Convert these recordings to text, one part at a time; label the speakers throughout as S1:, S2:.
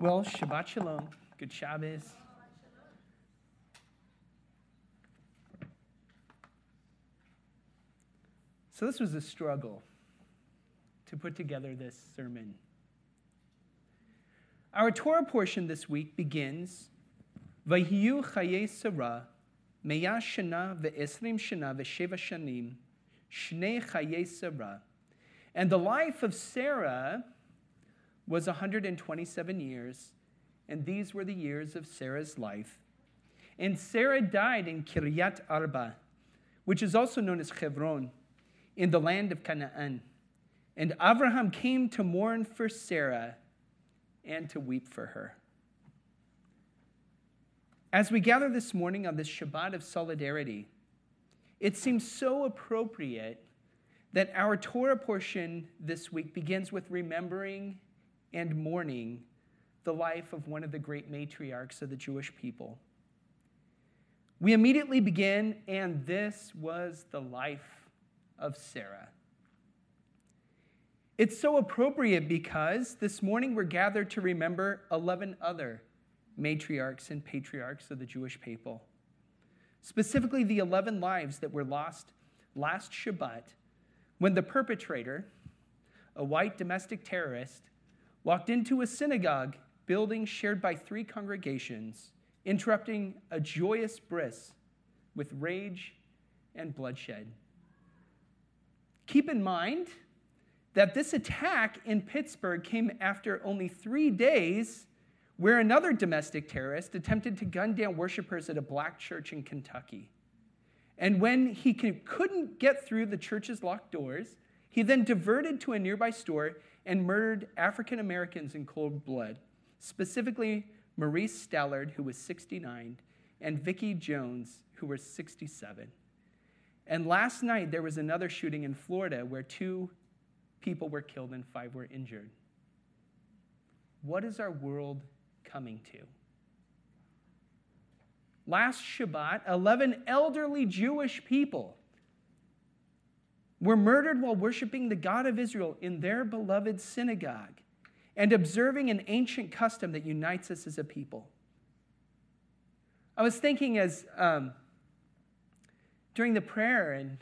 S1: Well, Shabbat Shalom. Good Shabbos. So, this was a struggle to put together this sermon. Our Torah portion this week begins Vahiyu chaye Sarah, meya shana ve'esrim shana ve'sheva shanim, shnei chaye Sarah. And the life of Sarah was 127 years, and these were the years of Sarah's life. And Sarah died in Kiryat Arba, which is also known as Hebron, in the land of Canaan. And Abraham came to mourn for Sarah and to weep for her. As we gather this morning on this Shabbat of solidarity, it seems so appropriate that our Torah portion this week begins with remembering and mourning the life of one of the great matriarchs of the Jewish people. We immediately begin, and this was the life of Sarah. It's so appropriate because this morning we're gathered to remember 11 other matriarchs and patriarchs of the Jewish people. Specifically, the 11 lives that were lost last Shabbat when the perpetrator, a white domestic terrorist, walked into a synagogue building shared by three congregations, interrupting a joyous bris with rage and bloodshed. Keep in mind that this attack in Pittsburgh came after only three days where another domestic terrorist attempted to gun down worshipers at a black church in Kentucky. And when he couldn't get through the church's locked doors, he then diverted to a nearby store and murdered African Americans in cold blood, specifically Maurice Stallard, who was 69, and Vicki Jones, who was 67. And last night, there was another shooting in Florida where two people were killed and five were injured. What is our world coming to? Last Shabbat, 11 elderly Jewish people were murdered while worshiping the God of Israel in their beloved synagogue and observing an ancient custom that unites us as a people. I was thinking as um, during the prayer, and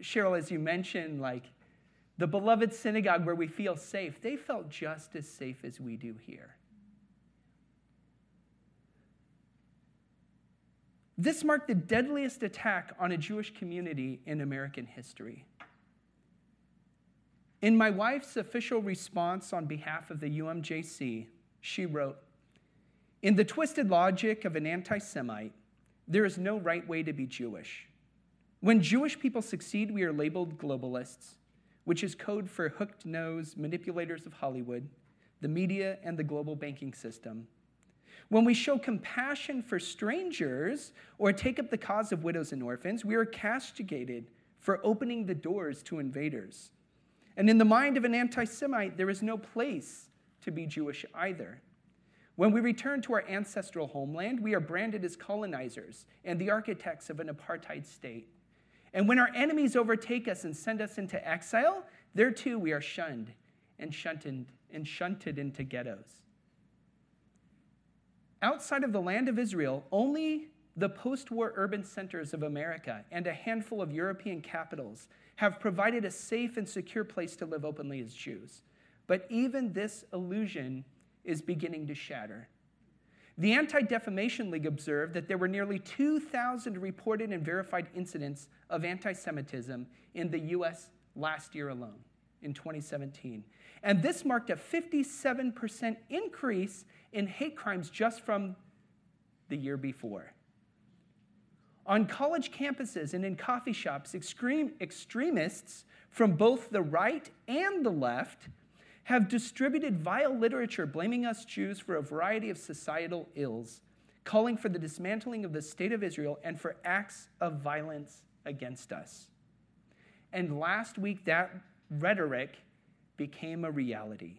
S1: Cheryl, as you mentioned, like the beloved synagogue where we feel safe, they felt just as safe as we do here. This marked the deadliest attack on a Jewish community in American history. In my wife's official response on behalf of the UMJC, she wrote In the twisted logic of an anti Semite, there is no right way to be Jewish. When Jewish people succeed, we are labeled globalists, which is code for hooked nose manipulators of Hollywood, the media, and the global banking system. When we show compassion for strangers or take up the cause of widows and orphans, we are castigated for opening the doors to invaders. And in the mind of an anti Semite, there is no place to be Jewish either. When we return to our ancestral homeland, we are branded as colonizers and the architects of an apartheid state. And when our enemies overtake us and send us into exile, there too we are shunned and shunted, and shunted into ghettos. Outside of the land of Israel, only the post war urban centers of America and a handful of European capitals have provided a safe and secure place to live openly as Jews. But even this illusion is beginning to shatter. The Anti Defamation League observed that there were nearly 2,000 reported and verified incidents of anti Semitism in the US last year alone, in 2017. And this marked a 57% increase in hate crimes just from the year before. On college campuses and in coffee shops, extreme, extremists from both the right and the left have distributed vile literature blaming us Jews for a variety of societal ills, calling for the dismantling of the state of Israel and for acts of violence against us. And last week, that rhetoric became a reality.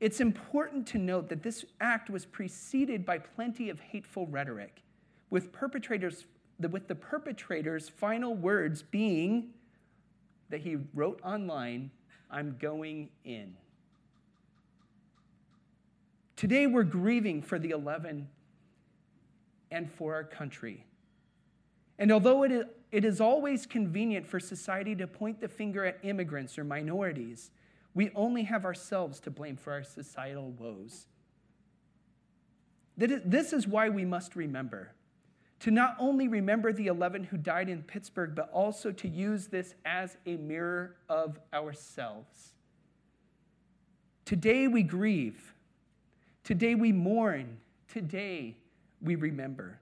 S1: It's important to note that this act was preceded by plenty of hateful rhetoric with perpetrators with the perpetrator's final words being that he wrote online, I'm going in. Today we're grieving for the 11 and for our country. And although it it is always convenient for society to point the finger at immigrants or minorities, we only have ourselves to blame for our societal woes. This is why we must remember to not only remember the 11 who died in Pittsburgh, but also to use this as a mirror of ourselves. Today we grieve. Today we mourn. Today we remember.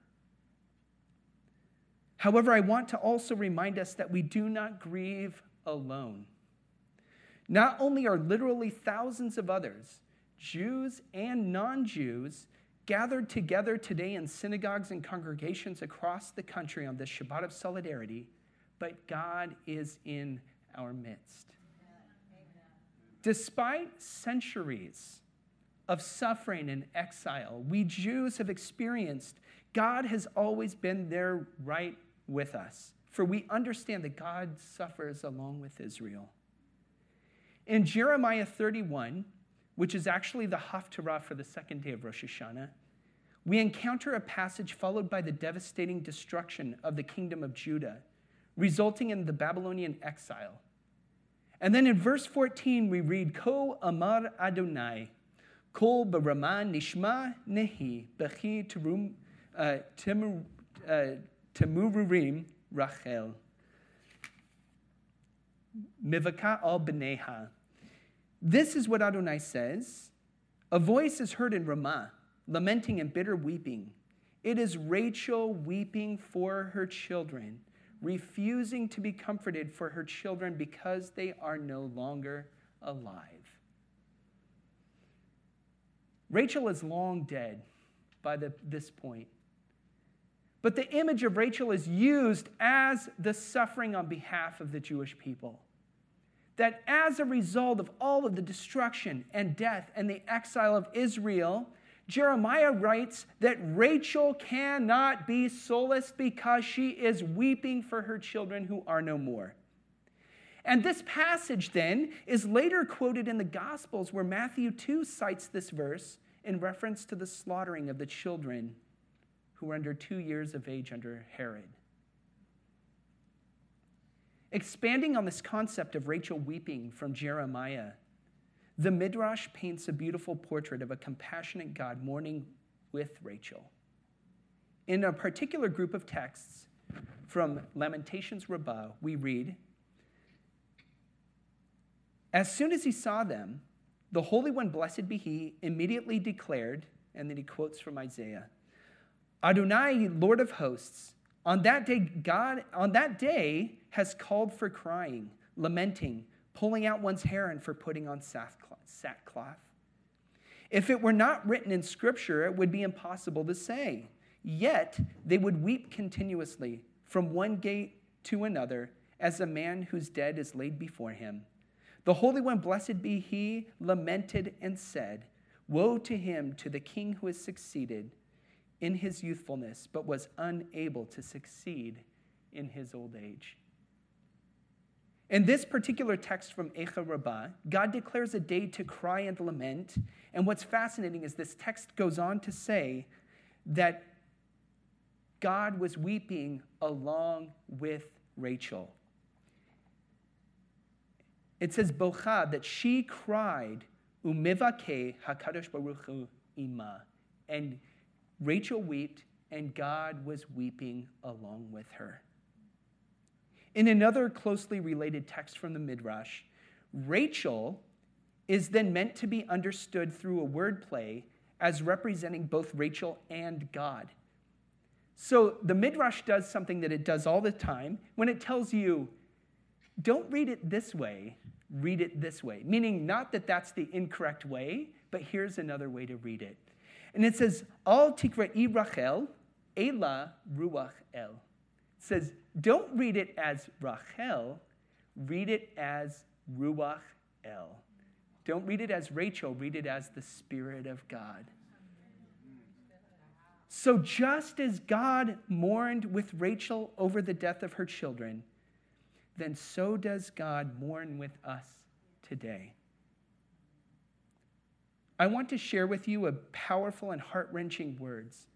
S1: However, I want to also remind us that we do not grieve alone. Not only are literally thousands of others, Jews and non Jews, gathered together today in synagogues and congregations across the country on this Shabbat of solidarity, but God is in our midst. Despite centuries of suffering and exile, we Jews have experienced God has always been there right with us, for we understand that God suffers along with Israel. In Jeremiah 31, which is actually the Haftarah for the second day of Rosh Hashanah, we encounter a passage followed by the devastating destruction of the kingdom of Judah, resulting in the Babylonian exile. And then in verse 14, we read, Ko Amar Adonai, Kol Barama Nishma Nehi, Bechi uh, uh, Temururim Rachel. Mivaka al. This is what Adonai says A voice is heard in Ramah, lamenting and bitter weeping. It is Rachel weeping for her children, refusing to be comforted for her children because they are no longer alive. Rachel is long dead by the, this point. But the image of Rachel is used as the suffering on behalf of the Jewish people that as a result of all of the destruction and death and the exile of Israel, Jeremiah writes that Rachel cannot be solaced because she is weeping for her children who are no more. And this passage then is later quoted in the Gospels, where Matthew 2 cites this verse in reference to the slaughtering of the children who were under two years of age under Herod. Expanding on this concept of Rachel weeping from Jeremiah, the Midrash paints a beautiful portrait of a compassionate God mourning with Rachel. In a particular group of texts from Lamentations Rabbah, we read As soon as he saw them, the Holy One, blessed be he, immediately declared, and then he quotes from Isaiah Adonai, Lord of hosts, on that day, God, on that day, has called for crying, lamenting, pulling out one's hair, and for putting on sackcloth. If it were not written in Scripture, it would be impossible to say. Yet they would weep continuously from one gate to another as a man whose dead is laid before him. The Holy One, blessed be he, lamented and said, Woe to him, to the king who has succeeded in his youthfulness, but was unable to succeed in his old age. In this particular text from Eicha Rabbah, God declares a day to cry and lament. And what's fascinating is this text goes on to say that God was weeping along with Rachel. It says, Bocha, that she cried, Umivake Hakadosh Baruch Hu ima. And Rachel wept, and God was weeping along with her. In another closely related text from the Midrash, Rachel is then meant to be understood through a wordplay as representing both Rachel and God. So the Midrash does something that it does all the time when it tells you, don't read it this way, read it this way. Meaning, not that that's the incorrect way, but here's another way to read it. And it says, Al tikra Rachel, Ela Ruach El. It says, don't read it as Rachel, read it as Ruach El. Don't read it as Rachel, read it as the Spirit of God. So, just as God mourned with Rachel over the death of her children, then so does God mourn with us today. I want to share with you a powerful and heart wrenching words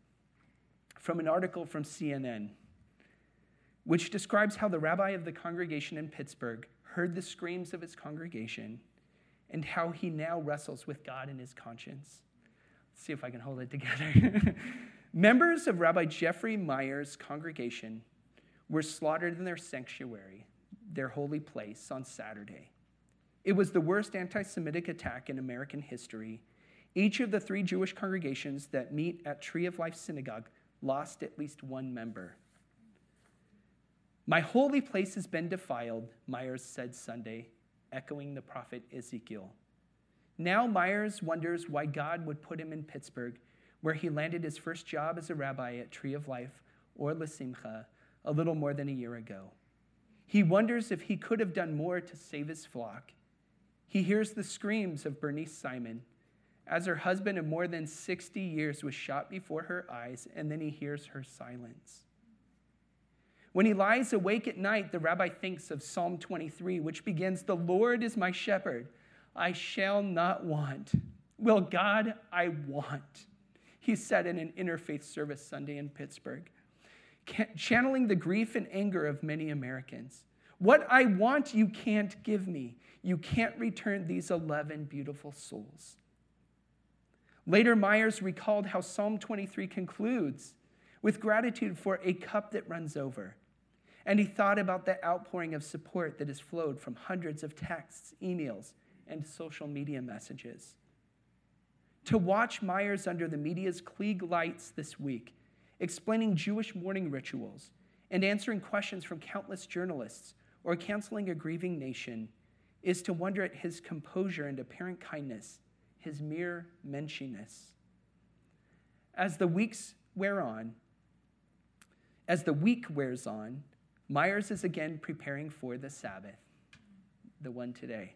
S1: from an article from CNN, which describes how the rabbi of the congregation in Pittsburgh heard the screams of his congregation and how he now wrestles with God in his conscience. Let's see if I can hold it together. Members of Rabbi Jeffrey Myers' congregation were slaughtered in their sanctuary, their holy place, on Saturday. It was the worst anti Semitic attack in American history. Each of the three Jewish congregations that meet at Tree of Life Synagogue lost at least one member. My holy place has been defiled, Myers said Sunday, echoing the prophet Ezekiel. Now Myers wonders why God would put him in Pittsburgh, where he landed his first job as a rabbi at Tree of Life or L'Simcha a little more than a year ago. He wonders if he could have done more to save his flock. He hears the screams of Bernice Simon as her husband of more than 60 years was shot before her eyes, and then he hears her silence. When he lies awake at night, the rabbi thinks of Psalm 23, which begins The Lord is my shepherd, I shall not want. Well, God, I want. He said in an interfaith service Sunday in Pittsburgh channeling the grief and anger of many Americans. What I want, you can't give me. You can't return these 11 beautiful souls. Later, Myers recalled how Psalm 23 concludes with gratitude for a cup that runs over. And he thought about the outpouring of support that has flowed from hundreds of texts, emails, and social media messages. To watch Myers under the media's Klieg lights this week explaining Jewish mourning rituals, and answering questions from countless journalists or counseling a grieving nation is to wonder at his composure and apparent kindness, his mere menshiness. As the weeks wear on, as the week wears on, Myers is again preparing for the Sabbath, the one today,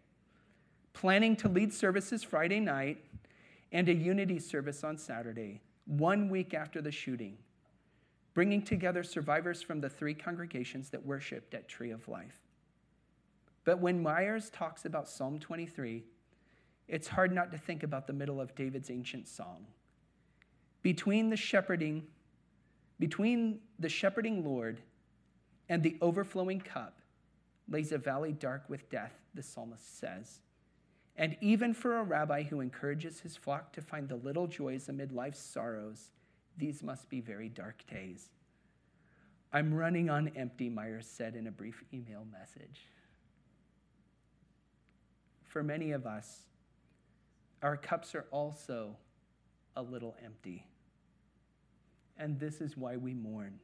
S1: planning to lead services Friday night and a unity service on Saturday, one week after the shooting bringing together survivors from the three congregations that worshiped at Tree of Life. But when Myers talks about Psalm 23, it's hard not to think about the middle of David's ancient song. Between the shepherding, between the shepherding Lord and the overflowing cup lays a valley dark with death, the psalmist says. And even for a rabbi who encourages his flock to find the little joys amid life's sorrows, these must be very dark days. I'm running on empty, Myers said in a brief email message. For many of us, our cups are also a little empty. And this is why we mourn.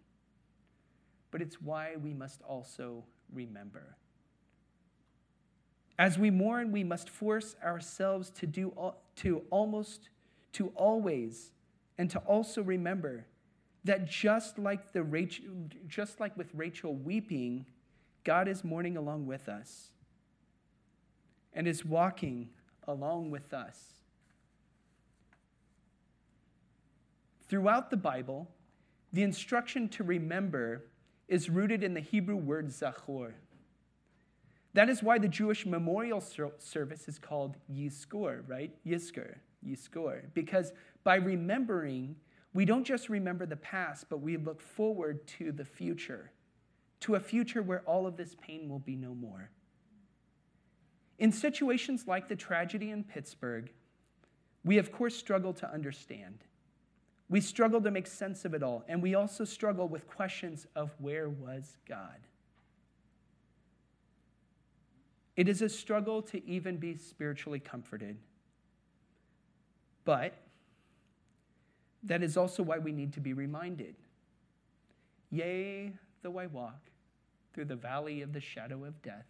S1: But it's why we must also remember. As we mourn, we must force ourselves to do to almost to always and to also remember that just like, the Rachel, just like with Rachel weeping, God is mourning along with us and is walking along with us. Throughout the Bible, the instruction to remember is rooted in the Hebrew word zachor. That is why the Jewish memorial service is called Yizkor, right? Yizkor, Yizkor. Because by remembering, we don't just remember the past, but we look forward to the future, to a future where all of this pain will be no more. In situations like the tragedy in Pittsburgh, we of course struggle to understand. We struggle to make sense of it all, and we also struggle with questions of where was God? It is a struggle to even be spiritually comforted. But that is also why we need to be reminded. Yea, though I walk through the valley of the shadow of death,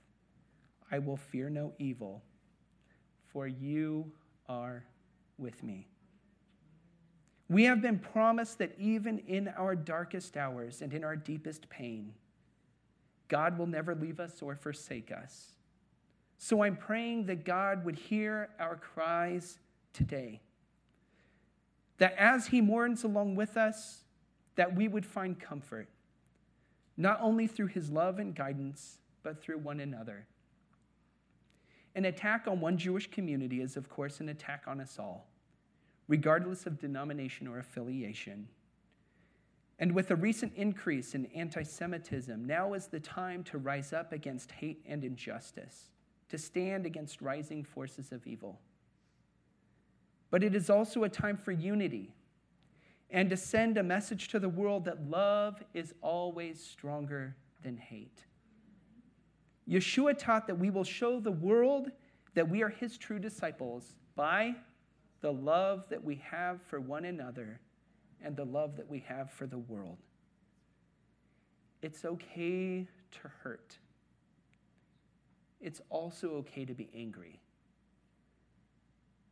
S1: I will fear no evil, for you are with me. We have been promised that even in our darkest hours and in our deepest pain, God will never leave us or forsake us. So I'm praying that God would hear our cries today that as he mourns along with us, that we would find comfort, not only through his love and guidance, but through one another. An attack on one Jewish community is, of course, an attack on us all. regardless of denomination or affiliation. And with a recent increase in anti Semitism, now is the time to rise up against hate and injustice, to stand against rising forces of evil. But it is also a time for unity and to send a message to the world that love is always stronger than hate. Yeshua taught that we will show the world that we are his true disciples by the love that we have for one another and the love that we have for the world. It's okay to hurt. It's also okay to be angry.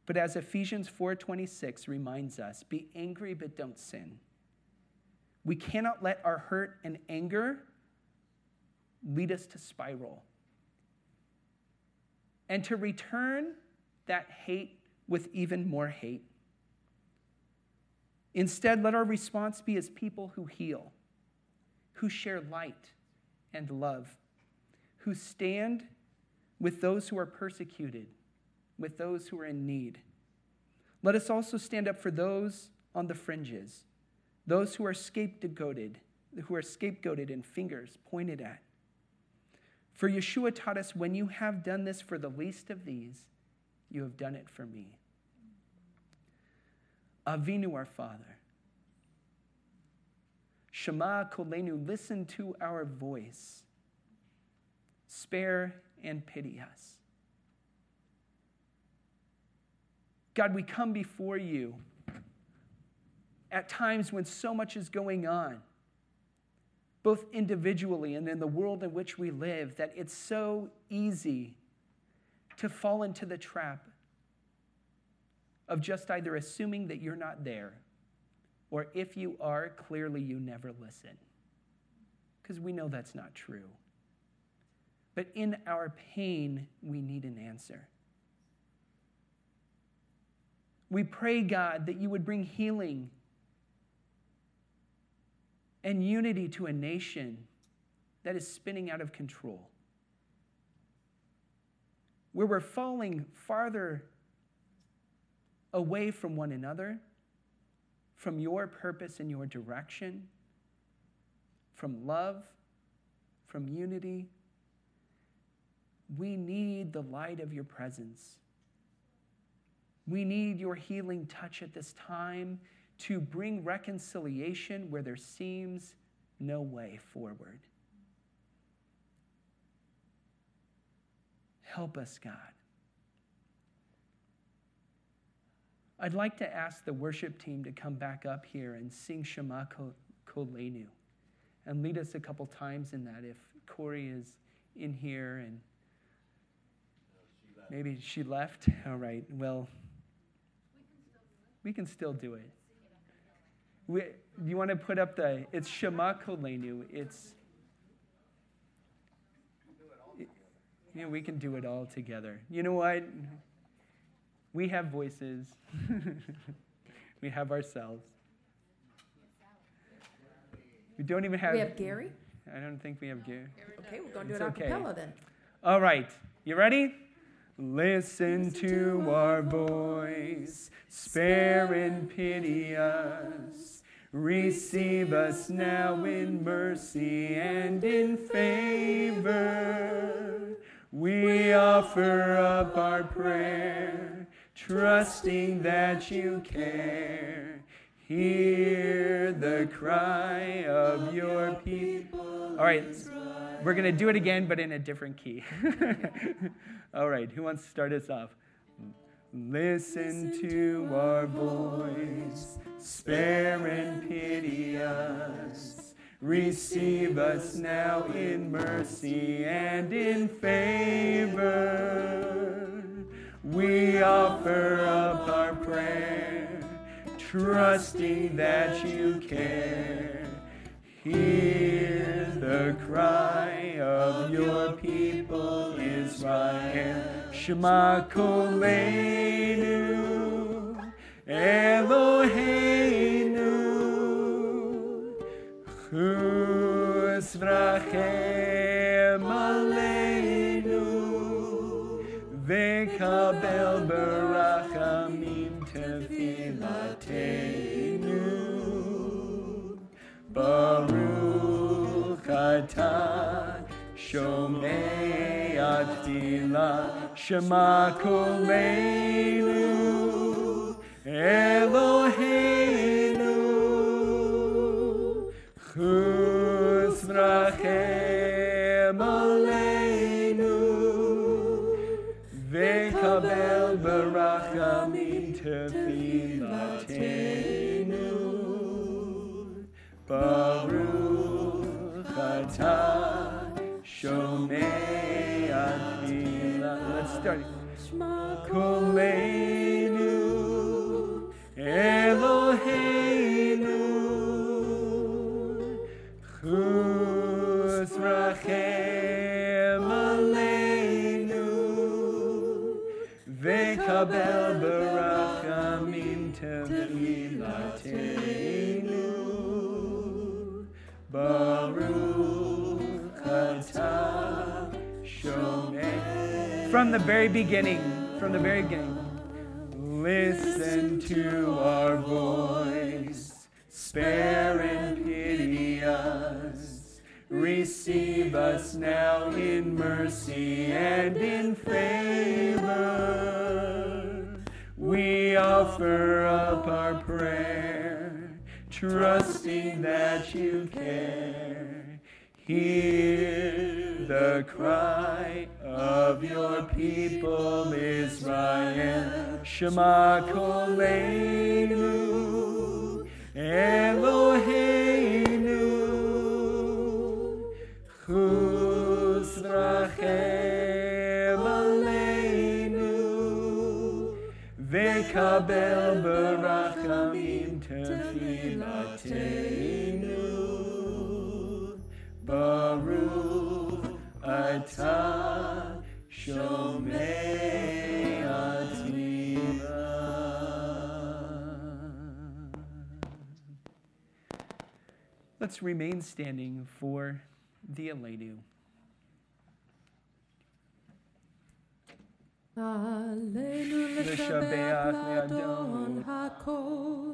S1: But as Ephesians 4:26 reminds us, be angry but don't sin. We cannot let our hurt and anger lead us to spiral. And to return that hate with even more hate. Instead, let our response be as people who heal, who share light and love, who stand with those who are persecuted, with those who are in need. Let us also stand up for those on the fringes, those who are scapegoated, who are scapegoated and fingers pointed at. For Yeshua taught us, when you have done this for the least of these, you have done it for me. Avinu, our Father. Shema Kolenu, listen to our voice. Spare and pity us. God, we come before you at times when so much is going on, both individually and in the world in which we live, that it's so easy to fall into the trap of just either assuming that you're not there, or if you are, clearly you never listen. Because we know that's not true. But in our pain, we need an answer. We pray, God, that you would bring healing and unity to a nation that is spinning out of control. Where we're falling farther away from one another, from your purpose and your direction, from love, from unity. We need the light of your presence. We need your healing touch at this time to bring reconciliation where there seems no way forward. Help us, God. I'd like to ask the worship team to come back up here and sing Shema Kolenu and lead us a couple times in that if Corey is in here and maybe she left. All right, well, we can still do it. We, you want to put up the, it's Shema Kolenu. It's, it, you know, we can do it all together. You know what? We have voices, we have ourselves. We don't even have.
S2: We have Gary?
S1: I don't think we have Gary.
S2: Okay, we're going to do it a okay. cappella then.
S1: All right. You ready? Listen to our voice, spare and pity us. Receive us now in mercy and in favor. We offer up our prayer trusting that you care. Hear the cry of your people. All right, we're going to do it again, but in a different key. All right, who wants to start us off? Listen to our voice, spare and pity us. Receive us now in mercy and in favor. We offer up our prayer, trusting that you care. Hear the cry of your people, Israel. Shema Kolenu, Eloheinu, Chus v'kabel berachamim tefillah. tefillatenu. Baruch atah shomei atfilah shema kolenu Eloheinu chus rachem aleinu vekabel barachamim tefillatenu Baruch atah shomei atfilah Let's
S3: From the very beginning, from the very beginning.
S1: Listen to our voice, spare and pity us. Receive us now in mercy and in favor. We offer up our prayer, trusting that you care. Hear the cry of your people, Israel. Shema Kolenu, Eloheinu, Chus rachem aleinu, Vekabel barachamim tefillatenu. Baruch atah shomei atfilah.
S3: Let's remain standing for the Aleinu.
S2: עלינו
S3: לשבח
S2: לשבח
S3: לאדון
S2: לאדון הכל,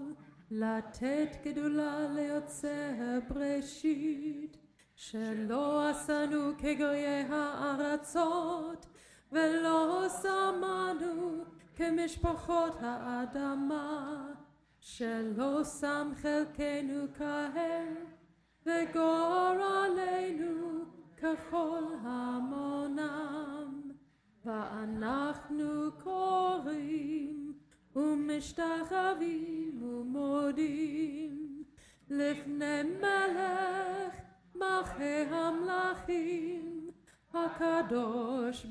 S2: לתת גדולה ליוצא בראשית, שלא עשנו כגויי הארצות, ולא שמנו כמשפחות האדמה, שלא שם חלקנו כהם, וגורלנו ככל המונם. ואנחנו קוראים ומשתחווים Kadosh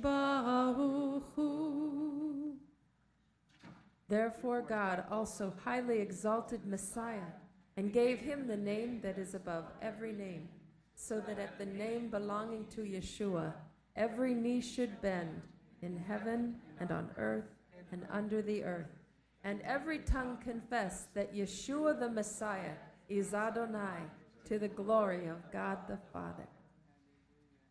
S4: Therefore, God also highly exalted Messiah and gave him the name that is above every name, so that at the name belonging to Yeshua, every knee should bend in heaven and on earth and under the earth, and every tongue confess that Yeshua the Messiah is Adonai to the glory of God the Father.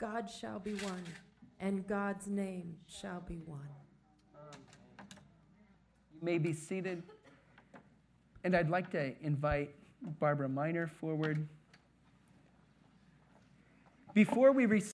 S4: God shall be one, and God's name shall be one.
S3: You may be seated. And I'd like to invite Barbara Miner forward. Before we receive